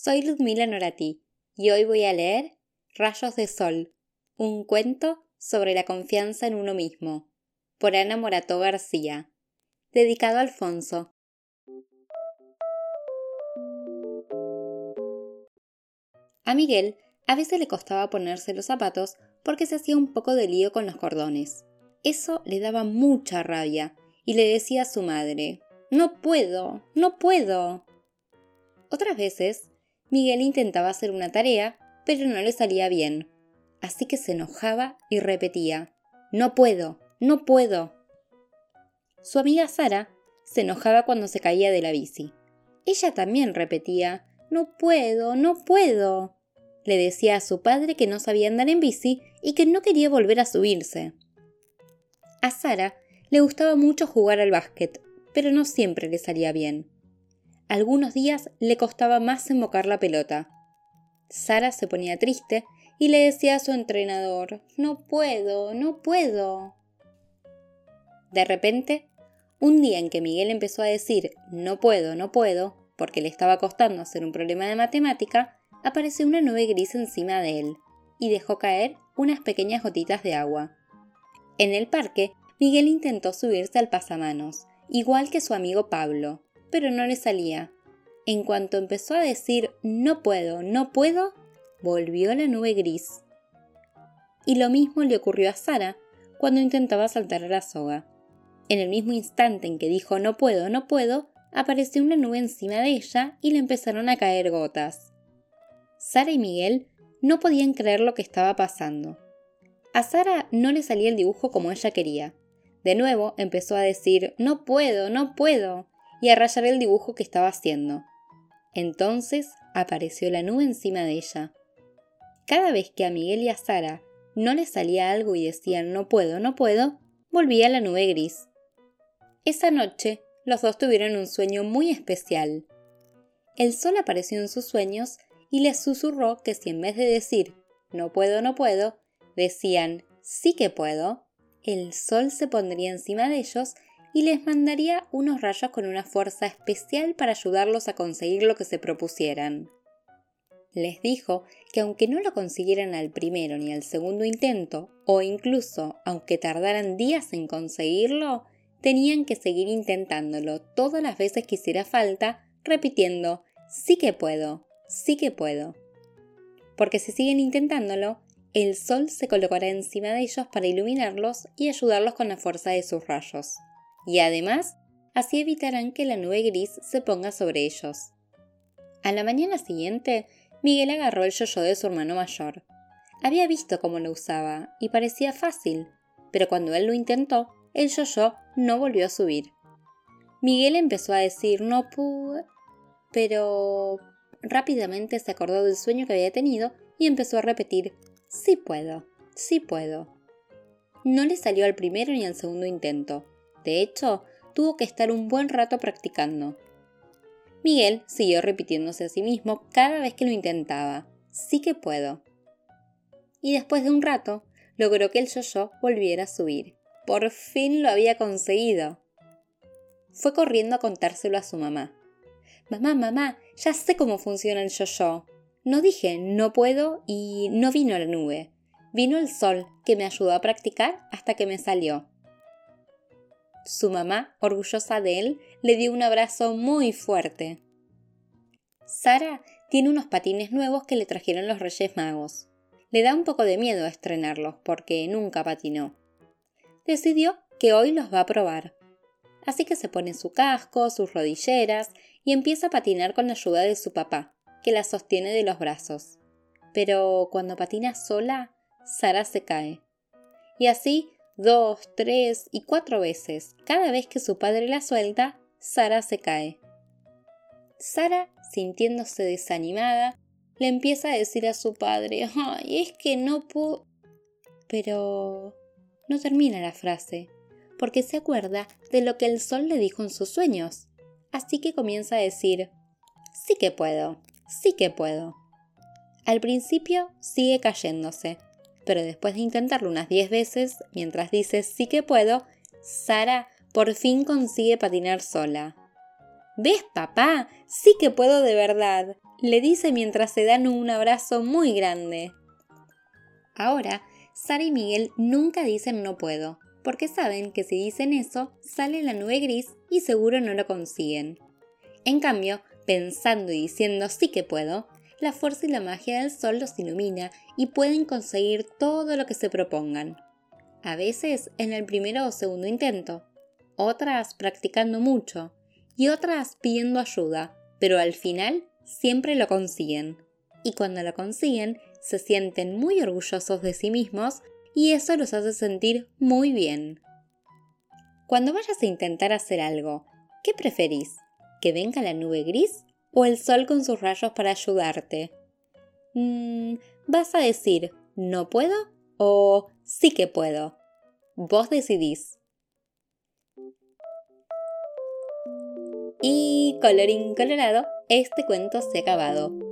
soy Ludmila Norati y hoy voy a leer Rayos de Sol, un cuento sobre la confianza en uno mismo, por Ana Morató García, dedicado a Alfonso. A Miguel a veces le costaba ponerse los zapatos porque se hacía un poco de lío con los cordones. Eso le daba mucha rabia y le decía a su madre, No puedo, no puedo. Otras veces, Miguel intentaba hacer una tarea, pero no le salía bien, así que se enojaba y repetía, No puedo, no puedo. Su amiga Sara se enojaba cuando se caía de la bici. Ella también repetía, No puedo, no puedo. Le decía a su padre que no sabía andar en bici y que no quería volver a subirse. A Sara le gustaba mucho jugar al básquet, pero no siempre le salía bien. Algunos días le costaba más embocar la pelota. Sara se ponía triste y le decía a su entrenador No puedo, no puedo. De repente, un día en que Miguel empezó a decir No puedo, no puedo, porque le estaba costando hacer un problema de matemática, apareció una nube gris encima de él y dejó caer unas pequeñas gotitas de agua. En el parque, Miguel intentó subirse al pasamanos, igual que su amigo Pablo, pero no le salía. En cuanto empezó a decir no puedo, no puedo, volvió la nube gris. Y lo mismo le ocurrió a Sara cuando intentaba saltar a la soga. En el mismo instante en que dijo no puedo, no puedo, apareció una nube encima de ella y le empezaron a caer gotas. Sara y Miguel no podían creer lo que estaba pasando. A Sara no le salía el dibujo como ella quería. De nuevo empezó a decir no puedo, no puedo, y a rayar el dibujo que estaba haciendo. Entonces apareció la nube encima de ella. Cada vez que a Miguel y a Sara no les salía algo y decían no puedo, no puedo, volvía la nube gris. Esa noche los dos tuvieron un sueño muy especial. El sol apareció en sus sueños y les susurró que si en vez de decir no puedo, no puedo, decían sí que puedo, el sol se pondría encima de ellos y les mandaría unos rayos con una fuerza especial para ayudarlos a conseguir lo que se propusieran. Les dijo que aunque no lo consiguieran al primero ni al segundo intento, o incluso aunque tardaran días en conseguirlo, tenían que seguir intentándolo todas las veces que hiciera falta, repitiendo sí que puedo, sí que puedo. Porque si siguen intentándolo, el sol se colocará encima de ellos para iluminarlos y ayudarlos con la fuerza de sus rayos. Y además, así evitarán que la nube gris se ponga sobre ellos. A la mañana siguiente, Miguel agarró el yoyo de su hermano mayor. Había visto cómo lo usaba y parecía fácil, pero cuando él lo intentó, el yoyo no volvió a subir. Miguel empezó a decir no pude, pero rápidamente se acordó del sueño que había tenido y empezó a repetir Sí puedo, sí puedo. No le salió al primero ni al segundo intento. De hecho, tuvo que estar un buen rato practicando. Miguel siguió repitiéndose a sí mismo cada vez que lo intentaba. Sí que puedo. Y después de un rato, logró que el yo-yo volviera a subir. Por fin lo había conseguido. Fue corriendo a contárselo a su mamá. Mamá, mamá, ya sé cómo funciona el yo-yo. No dije no puedo y no vino la nube. Vino el sol, que me ayudó a practicar hasta que me salió. Su mamá, orgullosa de él, le dio un abrazo muy fuerte. Sara tiene unos patines nuevos que le trajeron los Reyes Magos. Le da un poco de miedo estrenarlos porque nunca patinó. Decidió que hoy los va a probar. Así que se pone su casco, sus rodilleras y empieza a patinar con la ayuda de su papá, que la sostiene de los brazos. Pero cuando patina sola, Sara se cae. Y así dos, tres y cuatro veces. Cada vez que su padre la suelta, Sara se cae. Sara, sintiéndose desanimada, le empieza a decir a su padre, ay, es que no puedo... Pero... no termina la frase, porque se acuerda de lo que el sol le dijo en sus sueños. Así que comienza a decir, sí que puedo, sí que puedo. Al principio sigue cayéndose, pero después de intentarlo unas 10 veces, mientras dice sí que puedo, Sara por fin consigue patinar sola. ¿Ves, papá? Sí que puedo de verdad. le dice mientras se dan un abrazo muy grande. Ahora, Sara y Miguel nunca dicen no puedo, porque saben que si dicen eso, sale la nube gris y seguro no lo consiguen. En cambio, pensando y diciendo sí que puedo, la fuerza y la magia del sol los ilumina y pueden conseguir todo lo que se propongan. A veces en el primero o segundo intento, otras practicando mucho y otras pidiendo ayuda, pero al final siempre lo consiguen. Y cuando lo consiguen, se sienten muy orgullosos de sí mismos y eso los hace sentir muy bien. Cuando vayas a intentar hacer algo, ¿qué preferís? ¿Que venga la nube gris o el sol con sus rayos para ayudarte? Mm, ¿Vas a decir no puedo o sí que puedo? Vos decidís. Y colorín colorado, este cuento se ha acabado.